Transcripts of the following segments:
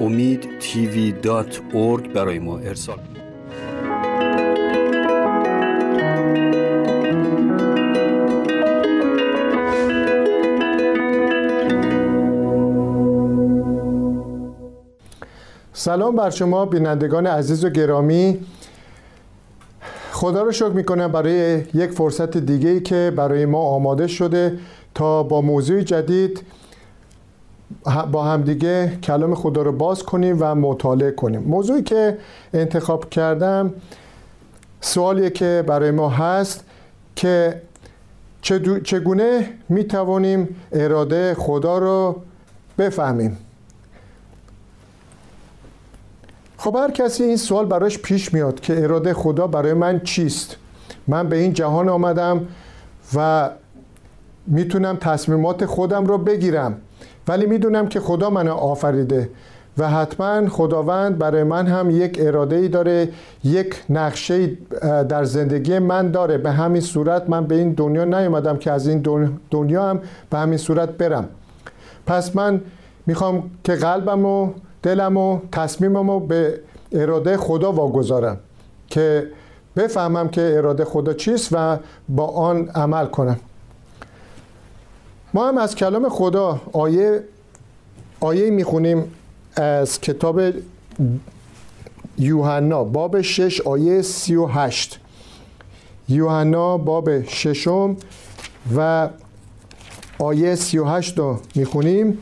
امید تیوی دات برای ما ارسال سلام بر شما بینندگان عزیز و گرامی. خدا رو شکر می‌کنم برای یک فرصت دیگه که برای ما آماده شده تا با موضوع جدید با همدیگه کلام خدا رو باز کنیم و مطالعه کنیم. موضوعی که انتخاب کردم سوالیه که برای ما هست که چگونه می توانیم اراده خدا رو بفهمیم. خب هر کسی این سوال براش پیش میاد که اراده خدا برای من چیست؟ من به این جهان آمدم و می‌تونم تصمیمات خودم رو بگیرم. ولی می‌دونم که خدا منو آفریده و حتما خداوند برای من هم یک اراده ای داره یک نقشه در زندگی من داره. به همین صورت من به این دنیا نیومدم که از این دنیا هم به همین صورت برم. پس من می‌خوام که قلبم و دلم و تصمیمم رو به اراده خدا واگذارم که بفهمم که اراده خدا چیست و با آن عمل کنم. ما هم از کلام خدا آیه آیه می‌خونیم از کتاب یوحنا باب شش آیه سی و هشت. یوحنا باب ششم و آیه سی و هشت رو می‌خونیم.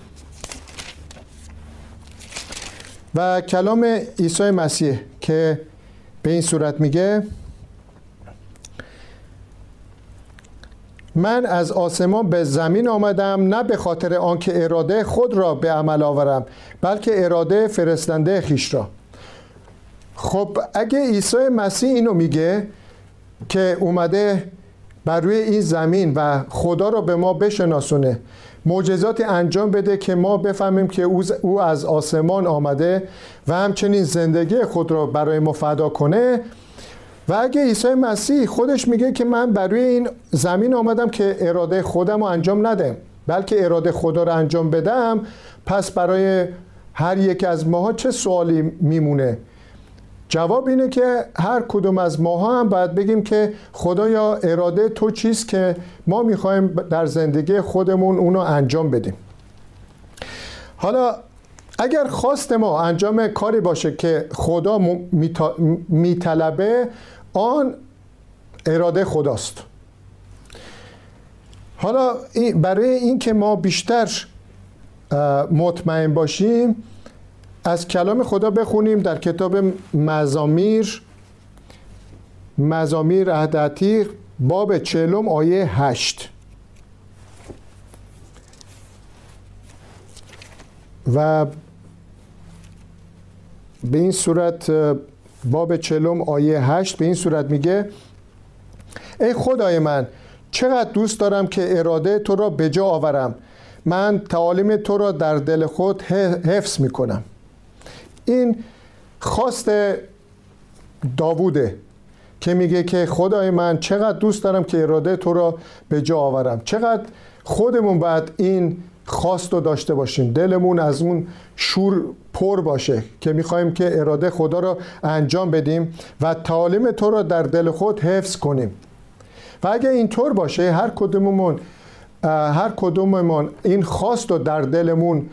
و کلام عیسی مسیح که به این صورت میگه من از آسمان به زمین آمدم نه به خاطر آنکه اراده خود را به عمل آورم بلکه اراده فرستنده خیش را. خب اگه عیسی مسیح اینو میگه که اومده بر روی این زمین و خدا را به ما بشناسونه معجزات انجام بده که ما بفهمیم که او از آسمان آمده و همچنین زندگی خود را برای ما فدا کنه و اگه عیسی مسیح خودش میگه که من برای این زمین آمدم که اراده خودم رو انجام ندم بلکه اراده خدا رو انجام بدم پس برای هر یک از ماها چه سوالی میمونه؟ جواب اینه که هر کدوم از ماها هم باید بگیم که خدایا اراده تو چیست که ما می‌خوایم در زندگی خودمون اونو انجام بدیم. حالا اگر خواست ما انجام کاری باشه که خدا میطلبه آن اراده خداست. حالا برای اینکه ما بیشتر مطمئن باشیم از کلام خدا بخونیم در کتاب مزامیر. مزامیر عهد باب چلم آیه هشت. و به این صورت باب چلم آیه هشت به این صورت میگه ای خدای من چقدر دوست دارم که اراده تو را به جا آورم. من تعالیم تو را در دل خود حفظ می‌کنم. این خواست داووده که میگه که خدای من چقدر دوست دارم که اراده تو را به جا آورم. چقدر خودمون باید این خواست رو داشته باشیم. دلمون از اون شور پر باشه که می‌خوایم که اراده خدا را انجام بدیم و تعالیم تو را در دل خود حفظ کنیم. و اگه اینطور باشه هر کدوممون هر کدوممون این خواست رو در دلمون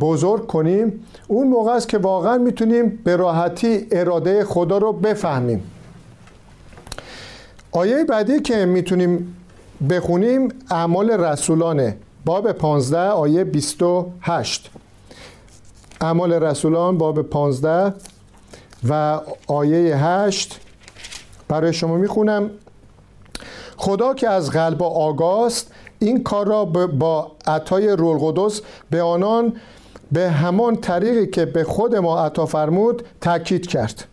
بزرگ کنیم اون موقع است که واقعا می‌تونیم به راحتی اراده خدا رو بفهمیم. آیه بعدی که می‌تونیم بخونیم اعمال رسولانه. باب 15 آیه 28 اعمال رسولان باب 15 و آیه 8 برای شما می‌خونم. خدا که از قلب آگاست این کار را با عطای رول قدس به آنان به همان طریقی که به خود ما عطا فرمود تاکید کرد.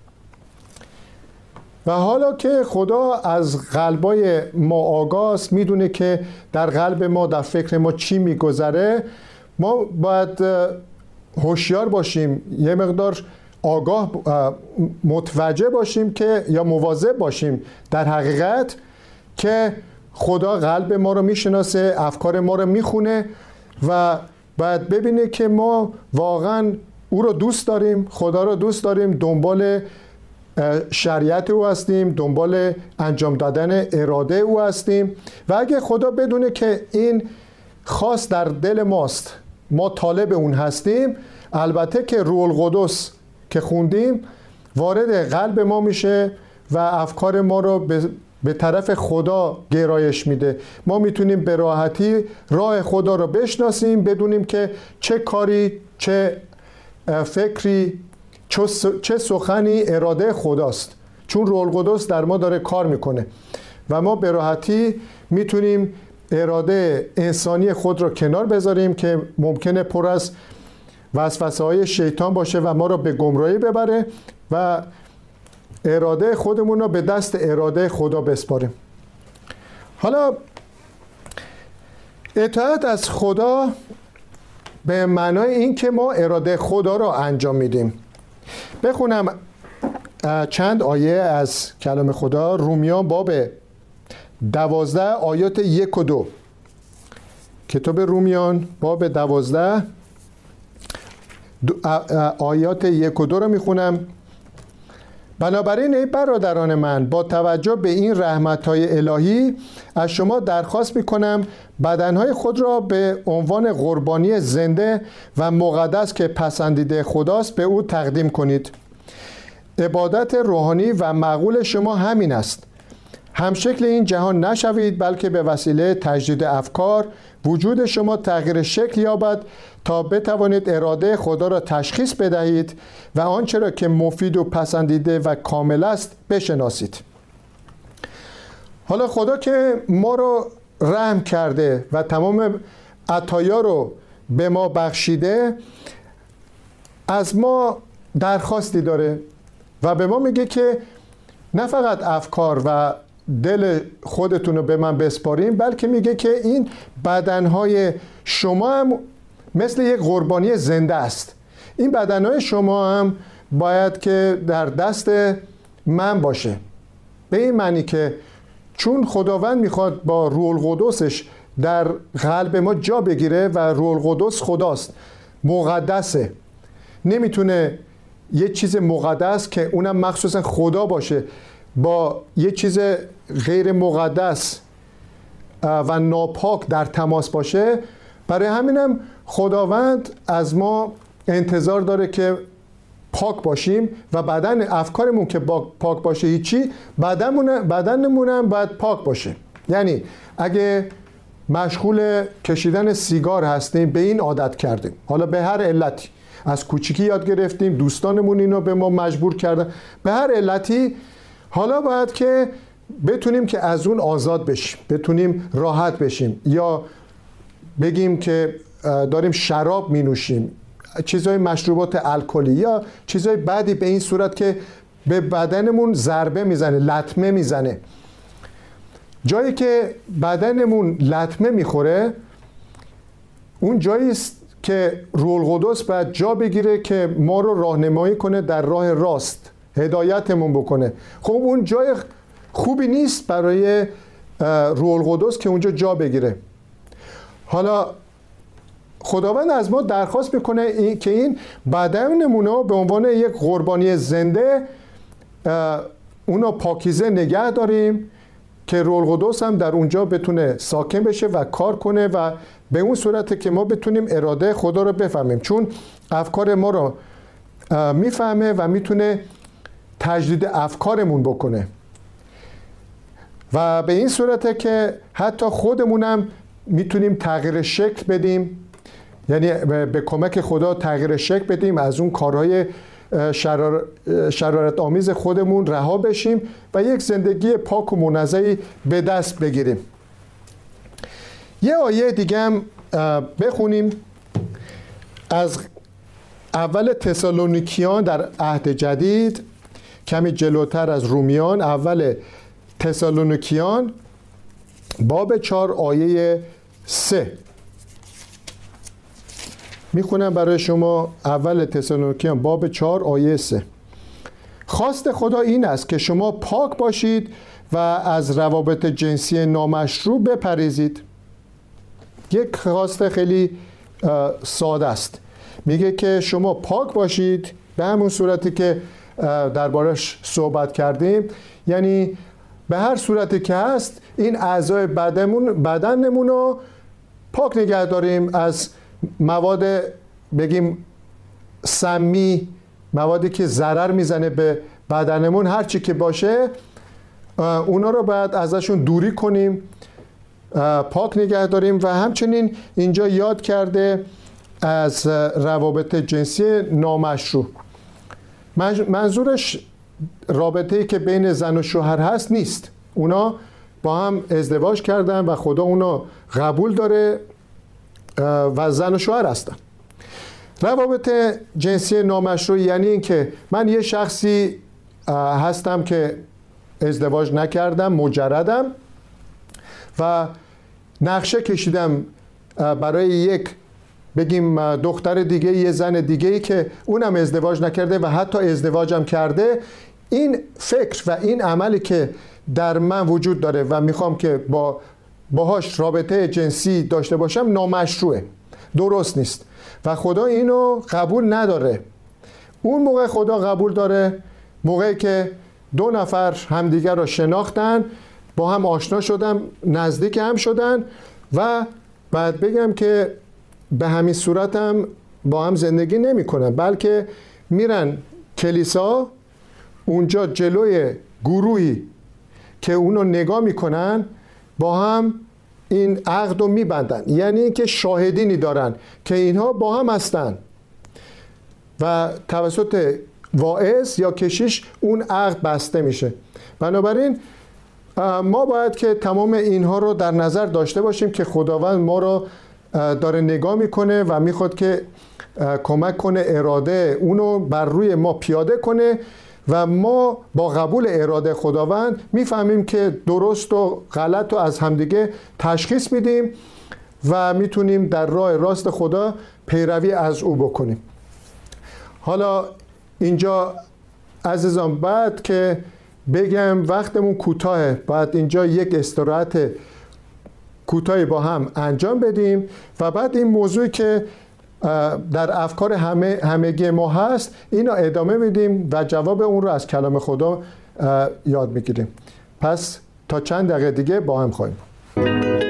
و حالا که خدا از قلبای ما آگاست می‌دونه که در قلب ما در فکر ما چی میگذره ما باید هوشیار باشیم یه مقدار آگاه متوجه باشیم که یا مواظب باشیم در حقیقت که خدا قلب ما رو می‌شناسه افکار ما رو می‌خونه و باید ببینه که ما واقعا او رو دوست داریم خدا رو دوست داریم دنبال شریعت او هستیم دنبال انجام دادن اراده او هستیم. و اگه خدا بدونه که این خاص در دل ماست ما طالب اون هستیم البته که روح القدس که خوندیم وارد قلب ما میشه و افکار ما رو به طرف خدا گرایش میده. ما می‌تونیم به راحتی راه خدا رو بشناسیم بدونیم که چه کاری چه فکری چه سخنی اراده خداست. چون رول قدس در ما داره کار می‌کنه. و ما به راحتی می‌تونیم اراده انسانی خود را کنار بذاریم که ممکنه پر از وسوسه های شیطان باشه و ما را به گمراهی ببره و اراده خودمون رو به دست اراده خدا بسپاریم. حالا اطاعت از خدا به معنای این که ما اراده خدا را انجام میدیم. بخونم. چند آیه از کلام خدا. رومیان باب دوازده آیات یک و دو. کتاب رومیان باب دوازده. آیات یک و دو رو می‌خونم. بنابراین ای برادران من با توجه به این رحمت های الهی از شما درخواست می کنم بدنهای خود را به عنوان قربانی زنده و مقدس که پسندیده خداست به او تقدیم کنید. عبادت روحانی و معقول شما همین است. همشکل این جهان نشوید بلکه به وسیله تجدید افکار وجود شما تغییر شکل یابد تا بتوانید اراده خدا را تشخیص بدهید و آنچه را که مفید و پسندیده و کامل است بشناسید. حالا خدا که ما رو رحم کرده و تمام عطایا رو به ما بخشیده از ما درخواستی داره و به ما میگه که نه فقط افکار و دل خودتون رو به من بسپاریم بلکه میگه که این بدنهای شما هم مثل یک قربانی زنده است. این بدنهای شما هم باید که در دست من باشه. به این معنی که چون خداوند می‌خواد با روح القدسش در قلب ما جا بگیره و روح القدس خداست مقدسه. نمی‌تونه یه چیز مقدس که اونم مخصوصا خدا باشه با یه چیز غیر مقدس و ناپاک در تماس باشه. برای همینم خداوند از ما انتظار داره که پاک باشیم و بدن افکارمون که پاک باشه هیچی بدنمون هم باید پاک باشه. یعنی اگه مشغول کشیدن سیگار هستیم به این عادت کردیم. حالا به هر علتی. از کوچیکی یاد گرفتیم دوستانمون اینو به ما مجبور کردن. به هر علتی حالا باید که بتونیم که از اون آزاد بشیم بتونیم راحت بشیم یا بگیم که داریم شراب می نوشیم چیزهای مشروبات الکلی یا چیزهای بعدی به این صورت که به بدنمون ضربه می‌زنه لطمه می‌زنه. جایی که بدنمون لطمه می‌خوره اون جایی است که روح القدس باید جا بگیره که ما رو راهنمایی کنه در راه راست. هدایتمون بکنه. خب اون جای خوبی نیست برای روح القدس که اونجا جا بگیره. حالا خداوند از ما درخواست می‌کنه که این بدنمون به عنوان یک قربانی زنده اونو پاکیزه نگه داریم که رول قدس هم در اونجا بتونه ساکن بشه و کار کنه و به اون صورته که ما بتونیم اراده خدا رو بفهمیم. چون افکار ما رو می‌فهمه و می‌تونه تجدید افکارمون بکنه. و به این صورته که حتی خودمونم می‌تونیم تغییر شکل بدیم. یعنی به کمک خدا تغییر شکل بدیم از اون کارهای شرار... شرارت آمیز خودمون رها بشیم و یک زندگی پاک و منظعی به دست بگیریم. یه آیه دیگه هم بخونیم. از اول تسالونیکیان در عهد جدید کمی جلوتر از رومیان اول تسالونیکیان باب چهار آیه سه. می‌خونم برای شما اول تسالونیکیان باب چهار آیه سه. خواست خدا این است که شما پاک باشید و از روابط جنسی نامشروع بپریزید یک خواست خیلی ساده است. میگه که شما پاک باشید به همون صورتی که دربارش صحبت کردیم. یعنی به هر صورتی که هست این اعضای بدنمون بدنمون رو پاک نگه داریم از مواد بگیم سمی موادی که ضرر می‌زنه به بدنمون. هر چی که باشه اونا رو باید ازشون دوری کنیم پاک نگه داریم و همچنین اینجا یاد کرده از روابط جنسی نامشروع. منظورش رابطه ای که بین زن و شوهر هست نیست. اونا با هم ازدواج کردن و خدا اونا قبول داره و زن و شوهر هستن. روابط جنسی نامشروع یعنی اینکه من یه شخصی هستم که ازدواج نکردم مجردم و نقشه کشیدم برای یک بگیم دختر دیگه یه زن دیگه ای که اونم ازدواج نکرده و حتی ازدواجم کرده این فکر و این عملی که در من وجود داره و می‌خوام که با باهاش رابطه جنسی داشته باشم نامشروعه. درست نیست. و خدا اینو قبول نداره. اون موقع خدا قبول داره موقعی که دو نفر همدیگر را شناختن با هم آشنا شدن نزدیک هم شدن و بعد بگم که به همین صورت هم با هم زندگی نمی کنن بلکه میرن کلیسا اونجا جلوی گروهی که اونو نگاه می‌کنن با هم این عقد رو میبندن. یعنی اینکه شاهدینی دارن که اینها با هم هستن. و توسط واعظ یا کشیش اون عقد بسته میشه. بنابراین ما باید که تمام اینها رو در نظر داشته باشیم که خداوند ما رو داره نگاه می‌کنه و می‌خواد که کمک کنه اراده اونو بر روی ما پیاده کنه و ما با قبول اراده خداوند می‌فهمیم که درست و غلط رو از همدیگه تشخیص میدیم و می‌تونیم در راه راست خدا پیروی از او بکنیم. حالا اینجا عزیزان بعد که بگم وقتمون کوتاهه باید اینجا یک استراحت کوتاهی با هم انجام بدیم و بعد این موضوعی که در افکار همه همگی ما هست اینو ادامه میدیم و جواب اون رو از کلام خدا یاد می‌گیریم. پس تا چند دقیقه دیگه با هم خواهیم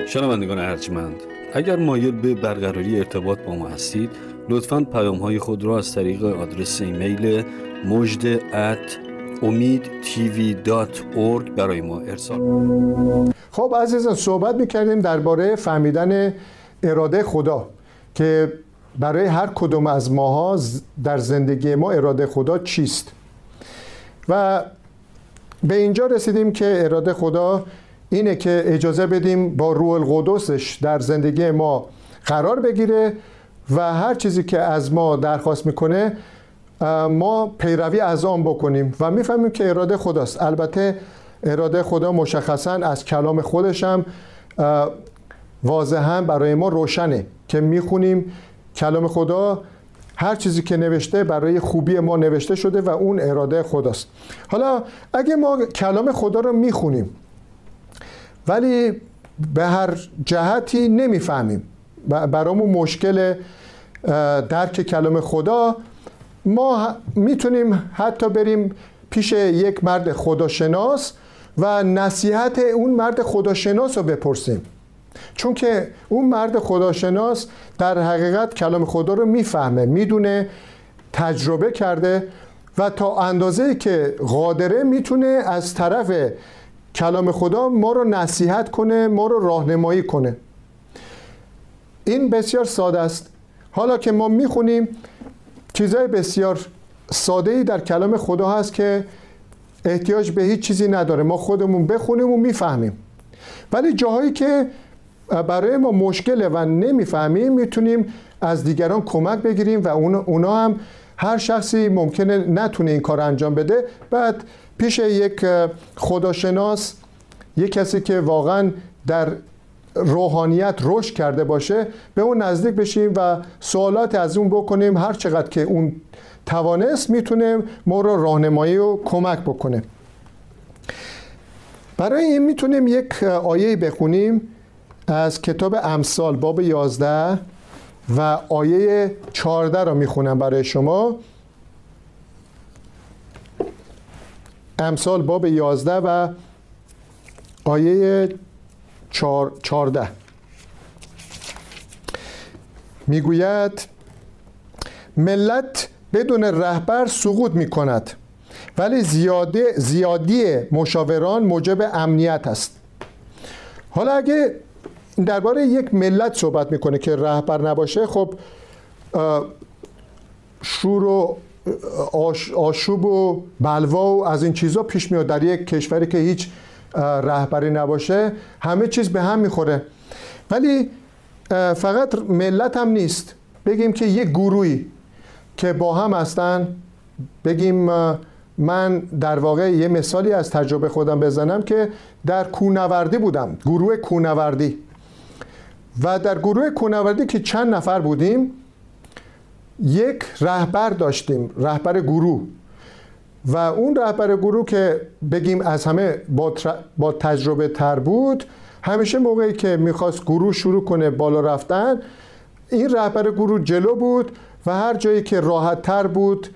شنوندگان ارجمند اگر مایل به برقراری ارتباط با ما هستید لطفا پیام های خود را از طریق آدرس ایمیل مجد امید برای ما ارسال. خب عزیزان صحبت می‌کردیم درباره فهمیدن اراده خدا که برای هر کدوم از ماها در زندگی ما اراده خدا چیست. و به اینجا رسیدیم که اراده خدا اینه که اجازه بدیم با روح القدسش در زندگی ما قرار بگیره و هر چیزی که از ما درخواست می‌کنه ما پیروی از آن بکنیم و می‌فهمیم که اراده خداست. البته اراده خدا مشخصا از کلام خودش هم واضحا برای ما روشنه که می‌خونیم کلام خدا. هر چیزی که نوشته برای خوبی ما نوشته شده و اون اراده خداست. حالا اگه ما کلام خدا رو می‌خونیم ولی به هر جهتی نمی‌فهمیم. برامون مشکل درک کلام خدا ما می‌تونیم حتی بریم پیش یک مرد خداشناس و نصیحت اون مرد خداشناس رو بپرسیم. چون که اون مرد خداشناس در حقیقت کلام خدا رو می‌فهمه می‌دونه تجربه کرده و تا اندازه که قادره می‌تونه از طرف کلام خدا ما رو نصیحت کنه ما رو راهنمایی کنه. این بسیار ساده است. حالا که ما می‌خونیم چیزهای بسیار ساده ای در کلام خدا هست که احتیاج به هیچ چیزی نداره. ما خودمون بخونیم و می‌فهمیم. ولی جاهایی که برای ما مشکله و نمی‌فهمیم می‌تونیم از دیگران کمک بگیریم و اونا هم هر شخصی ممکنه نتونه این کار انجام بده. بعد پیش یک خداشناس یک کسی که واقعا در روحانیت رشد کرده باشه به اون نزدیک بشیم و سوالات از اون بکنیم هر چقدر که اون توانست می‌تونه ما رو راهنمایی و کمک بکنه. برای این می‌تونیم یک آیه بخونیم از کتاب امثال باب 11 و آیه 14 رو می‌خونم برای شما. امثال باب 11 و آیه 14 می‌گوید ملت بدون رهبر سقوط می کند ولی زیادی, زیادی مشاوران موجب امنیت است. حالا اگه درباره یک ملت صحبت می‌کنه که رهبر نباشه خب شور و آشوب و بلوا و از این چیزا پیش میاد در یک کشوری که هیچ رهبری نباشه همه چیز به هم می‌خوره. ولی فقط ملت هم نیست. بگیم که یک گروهی که با هم هستن بگیم من در واقع یه مثالی از تجربه خودم بزنم که در کونوردی بودم گروه کونوردی و در گروه کونوردی که چند نفر بودیم یک رهبر داشتیم رهبر گروه. و اون رهبر گروه که بگیم از همه با, با تجربه تر بود همیشه موقعی که می‌خواست گروه شروع کنه بالا رفتن این رهبر گروه جلو بود و هر جایی که راحت تر بود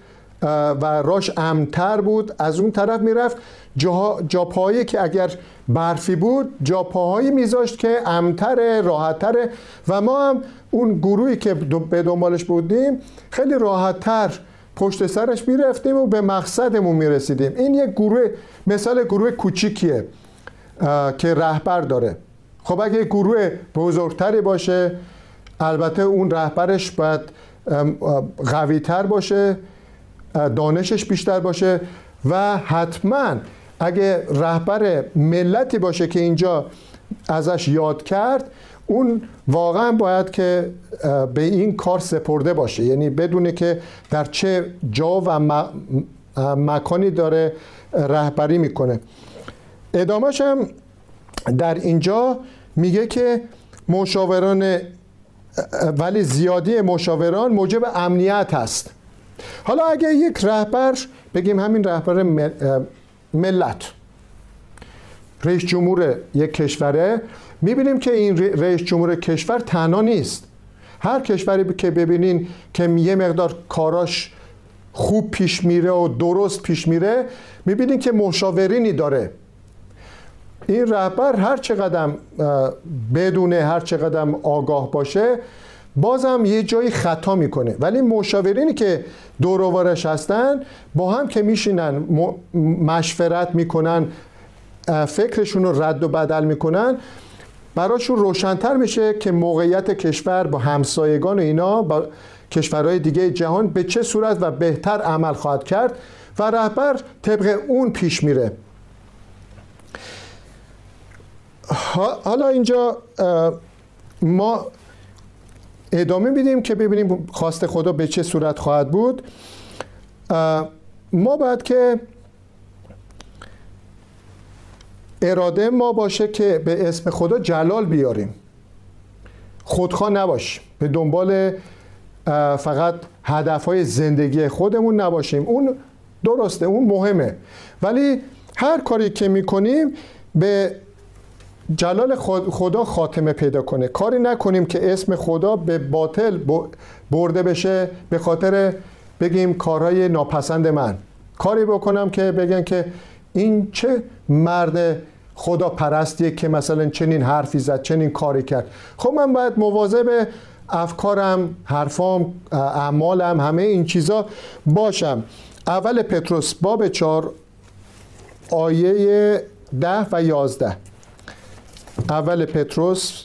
و راش امتر بود از اون طرف می‌رفت. جا, جاپایی که اگر برفی بود جاپاهایی میذاشت که امتر راحتتره و ما هم اون گروهی که به دنبالش بودیم خیلی راحتتر پشت سرش می‌رفتیم و به مقصدمون می‌رسیدیم. این یک گروه مثال گروه کوچیکیه که رهبر داره. خب اگه گروه بزرگتری باشه البته اون رهبرش باید قویتر باشه دانشش بیشتر باشه و حتما اگه رهبر ملتی باشه که اینجا ازش یاد کرد اون واقعا باید که به این کار سپرده باشه. یعنی بدونه که در چه جا و مکانی داره رهبری می‌کنه. ادامهش هم در اینجا میگه که مشاوران ولی زیادی مشاوران موجب امنیت هست. حالا اگه یک رهبر بگیم همین رهبر ملت رئیس جمهور یک کشوره می‌بینیم که این رئیس جمهور کشور تنها نیست. هر کشوری که ببینین که یه مقدار کاراش خوب پیش میره و درست پیش میره می‌بینین که مشاورینی داره. این رهبر هر چقدر بدونه هر چقدر آگاه باشه بازم یه جایی خطا می‌کنه. ولی مشاورینی که دوروارش هستن با هم که میشینن مشورت می‌کنن فکرشون رو رد و بدل می‌کنن براشون روشنتر میشه که موقعیت کشور با همسایگان و اینا با کشورهای دیگه جهان به چه صورت و بهتر عمل خواهد کرد و رهبر طبق اون پیش میره. حالا اینجا ما ادامه میدیم که ببینیم خواست خدا به چه صورت خواهد بود. ما باید که اراده ما باشه که به اسم خدا جلال بیاریم. خودخواه نباش. به دنبال فقط هدفهای زندگی خودمون نباشیم. اون درسته اون مهمه. ولی هر کاری که می‌کنیم به جلال خدا خاتمه پیدا کنه. کاری نکنیم که اسم خدا به باطل برده بشه به خاطر بگیم کارهای ناپسند من. کاری بکنم که بگن که این چه مرد خدا پرستیه که مثلا چنین حرفی زد چنین کاری کرد. خب من باید مواظب افکارم حرفام اعمالم همه این چیزا باشم. اول پتروس باب چار آیه ده و یازده. اول پتروس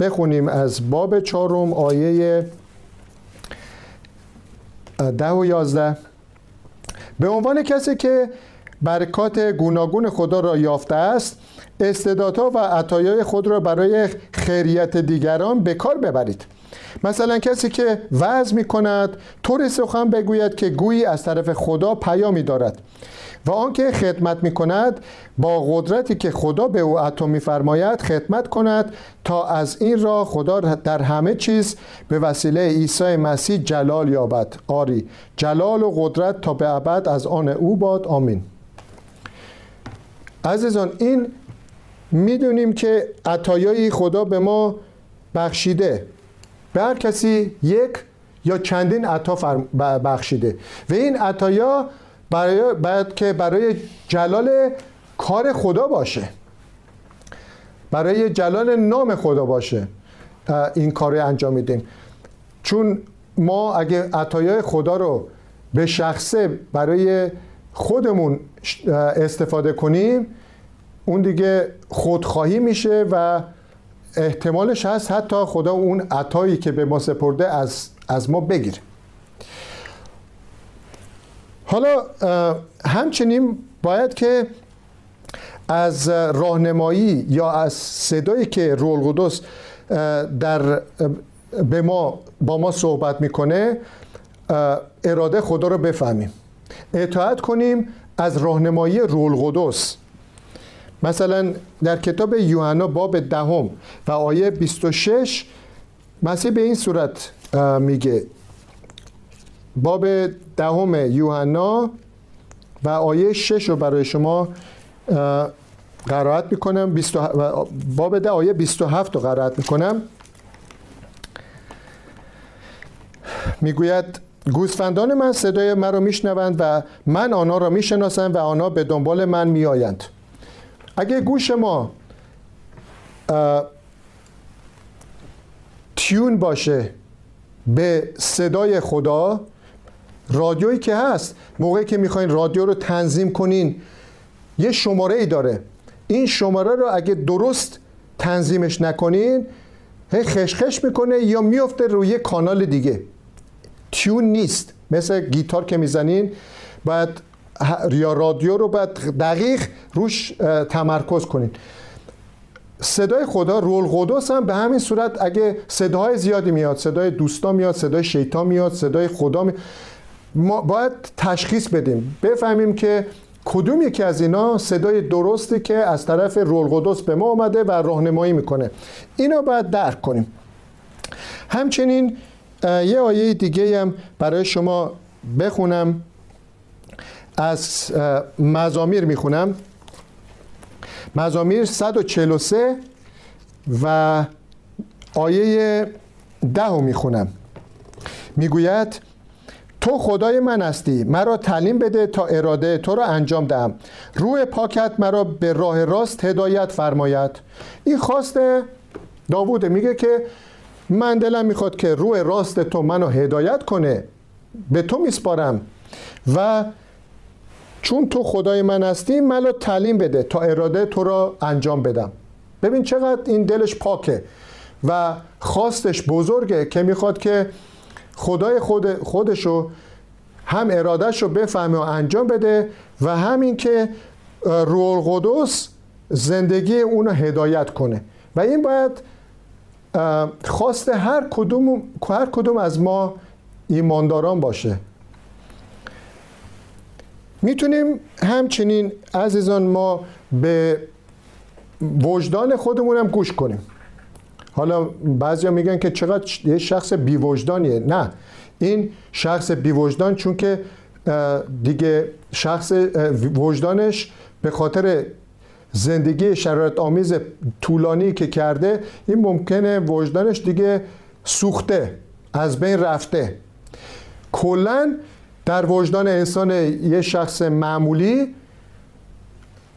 بخونیم از باب چهارم آیه ده و یازده. به عنوان کسی که برکات گوناگون خدا را یافته است استعدادها و عطایای خود را برای خیریت دیگران به کار ببرید. مثلا کسی که وعظ می کند طور سخن بگوید که گویی از طرف خدا پیامی دارد و آنکه خدمت می کند با قدرتی که خدا به او عطا می فرماید خدمت کند تا از این را خدا در همه چیز به وسیله عیسی مسیح جلال یابد. آری جلال و قدرت تا به ابد از آن او باد. آمین. عزیزان این می‌دونیم که عطایای خدا به ما بخشیده. به هر کسی یک یا چندین عطا بخشیده. و این عطایا برای باید که برای جلال کار خدا باشه. برای جلال نام خدا باشه این کار انجام میدیم. چون ما اگه عطایای خدا رو به شخصه برای خودمون استفاده کنیم اون دیگه خودخواهی میشه و احتمالش هست حتی خدا اون عطایی که به ما سپرده از, از ما بگیره. حالا همچنین باید که از راهنمایی یا از صدایی که رول قدس در به ما با ما صحبت می‌کنه اراده خدا رو بفهمیم. اطاعت کنیم از راهنمایی رول قدس. مثلا در کتاب یوحنا باب دهم و آیه 26 مسیح به این صورت میگه. باب دهم یوحنا و آیه 6 رو برای شما قرائت می‌کنم. باب ده آیه 27 رو قرائت می‌کنم. می‌گوید گوسفندان من صدای من رو میشنوند و من آنها را می‌شناسم و آنها به دنبال من میآیند. اگه گوش ما تیون باشه به صدای خدا رادیویی که هست موقعی که می‌خواین رادیو رو تنظیم کنین یه شماره ای داره. این شماره رو اگه درست تنظیمش نکنین هی خشخش می‌کنه یا میفته روی کانال دیگه. تیون نیست. مثل گیتار که می‌زنین باید یا رادیو رو باید دقیق روش تمرکز کنین. صدای خدا رول قدس هم به همین صورت اگه صداهای زیادی میاد صدای دوستا میاد صدای شیطان میاد صدای خدا میاد ما باید تشخیص بدیم. بفهمیم که کدوم یکی از اینا صدای درستی که از طرف رول قدس به ما آمده و راهنمایی می‌کنه. اینا باید درک کنیم. همچنین یه آیه دیگه هم برای شما بخونم. از مزامیر می‌خونم. مزامیر 143 و آیه ده می‌خونم. می‌گوید تو خدای من هستی مرا تعلیم بده تا اراده تو را انجام دهم. روح پاکت مرا به راه راست هدایت فرماید. این خواست داوود میگه که من دلم می‌خواد که روح راست تو منو هدایت کنه. به تو میسپارم. و چون تو خدای من هستی منو تعلیم بده تا اراده تو را انجام بدم. ببین چقدر این دلش پاکه و خواستش بزرگه که می‌خواد که خدای خود خودشو هم ارادهش رو بفهمه و انجام بده و همین که روح القدس زندگی اون رو هدایت کنه. و این باید خواست هر کدوم هر کدوم از ما ایمانداران باشه. می‌تونیم همچنین عزیزان ما به وجدان خودمون هم گوش کنیم. حالا بعضیا میگن که چقدر یه شخص بیوجدانیه. نه این شخص بیوجدان چون که دیگه شخص وجدانش به خاطر زندگی شرایط آمیز طولانی که کرده این ممکنه وجدانش دیگه سوخته از بین رفته. کلا در وجدان انسان یه شخص معمولی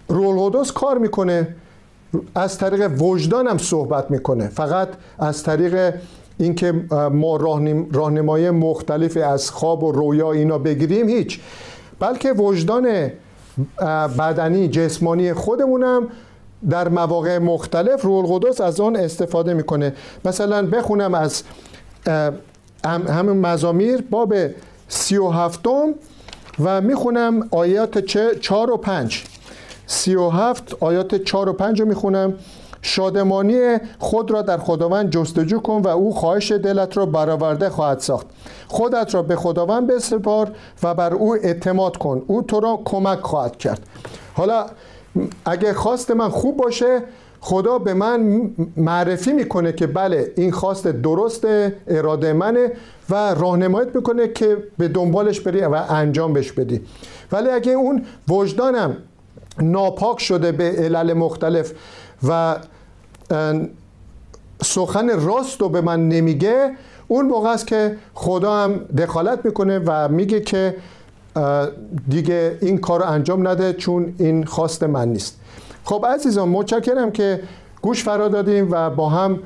رول کار می‌کنه. از طریق وجدان هم صحبت می‌کنه. فقط از طریق اینکه ما راهنمای مختلفی از خواب و رویا اینا بگیریم هیچ. بلکه وجدان بدنی جسمانی خودمونم در مواقع مختلف رول قدس از آن استفاده می‌کنه. مثلا بخونم از همین مزامیر باب سی و هفتم و می‌خونم آیات چهار و پنج. 37 آیات 4 و 5 رو می‌خونم. شادمانی خود را در خداوند جستجو کن و او خواهش دلت را برآورده خواهد ساخت. خودت را به خداوند بسپار و بر او اعتماد کن. او تو را کمک خواهد کرد. حالا اگه خواست من خوب باشه خدا به من معرفی می‌کنه که بله این خواست درست اراده منه و راهنماییت می‌کنه که به دنبالش بری و انجامش بدی. ولی اگه اون وجدانم ناپاک شده به علل مختلف و سخن راست رو به من نمیگه. اون موقع است که خدا هم دخالت می‌کنه و میگه که دیگه این کار رو انجام نده چون این خواست من نیست. خب عزیزان متشکرم که گوش فرا دادیم و با هم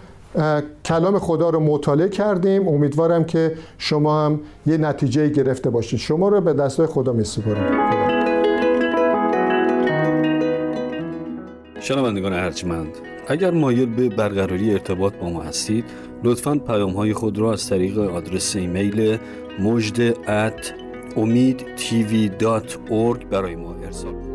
کلام خدا رو مطالعه کردیم. امیدوارم که شما هم یه نتیجه گرفته باشید. شما رو به دستای خدا میسپارم. شنوندگان ارجمند اگر مایل به برقراری ارتباط با ما هستید لطفا پیام های خود را از طریق آدرس ایمیل مجد at برای ما ارسال کنید.